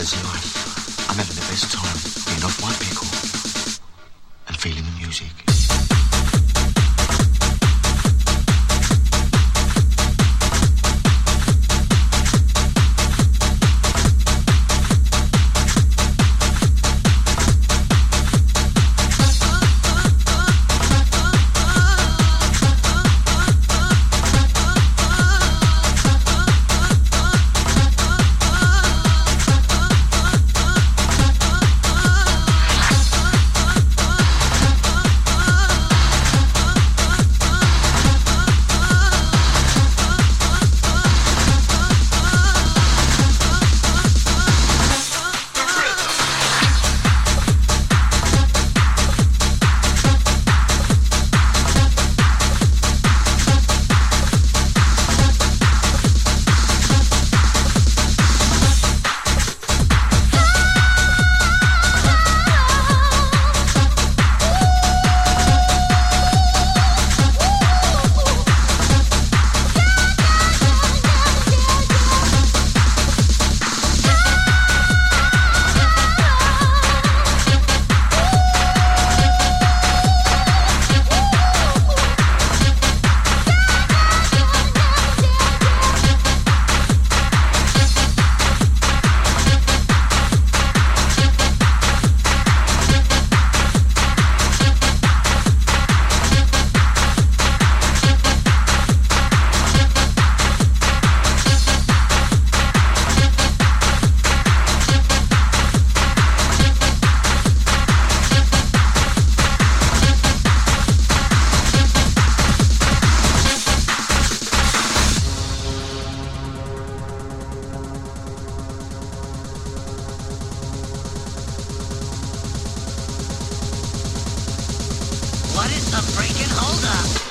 mother's life. I'm having the best time being off my pickle and feeling the music. The freaking holdup?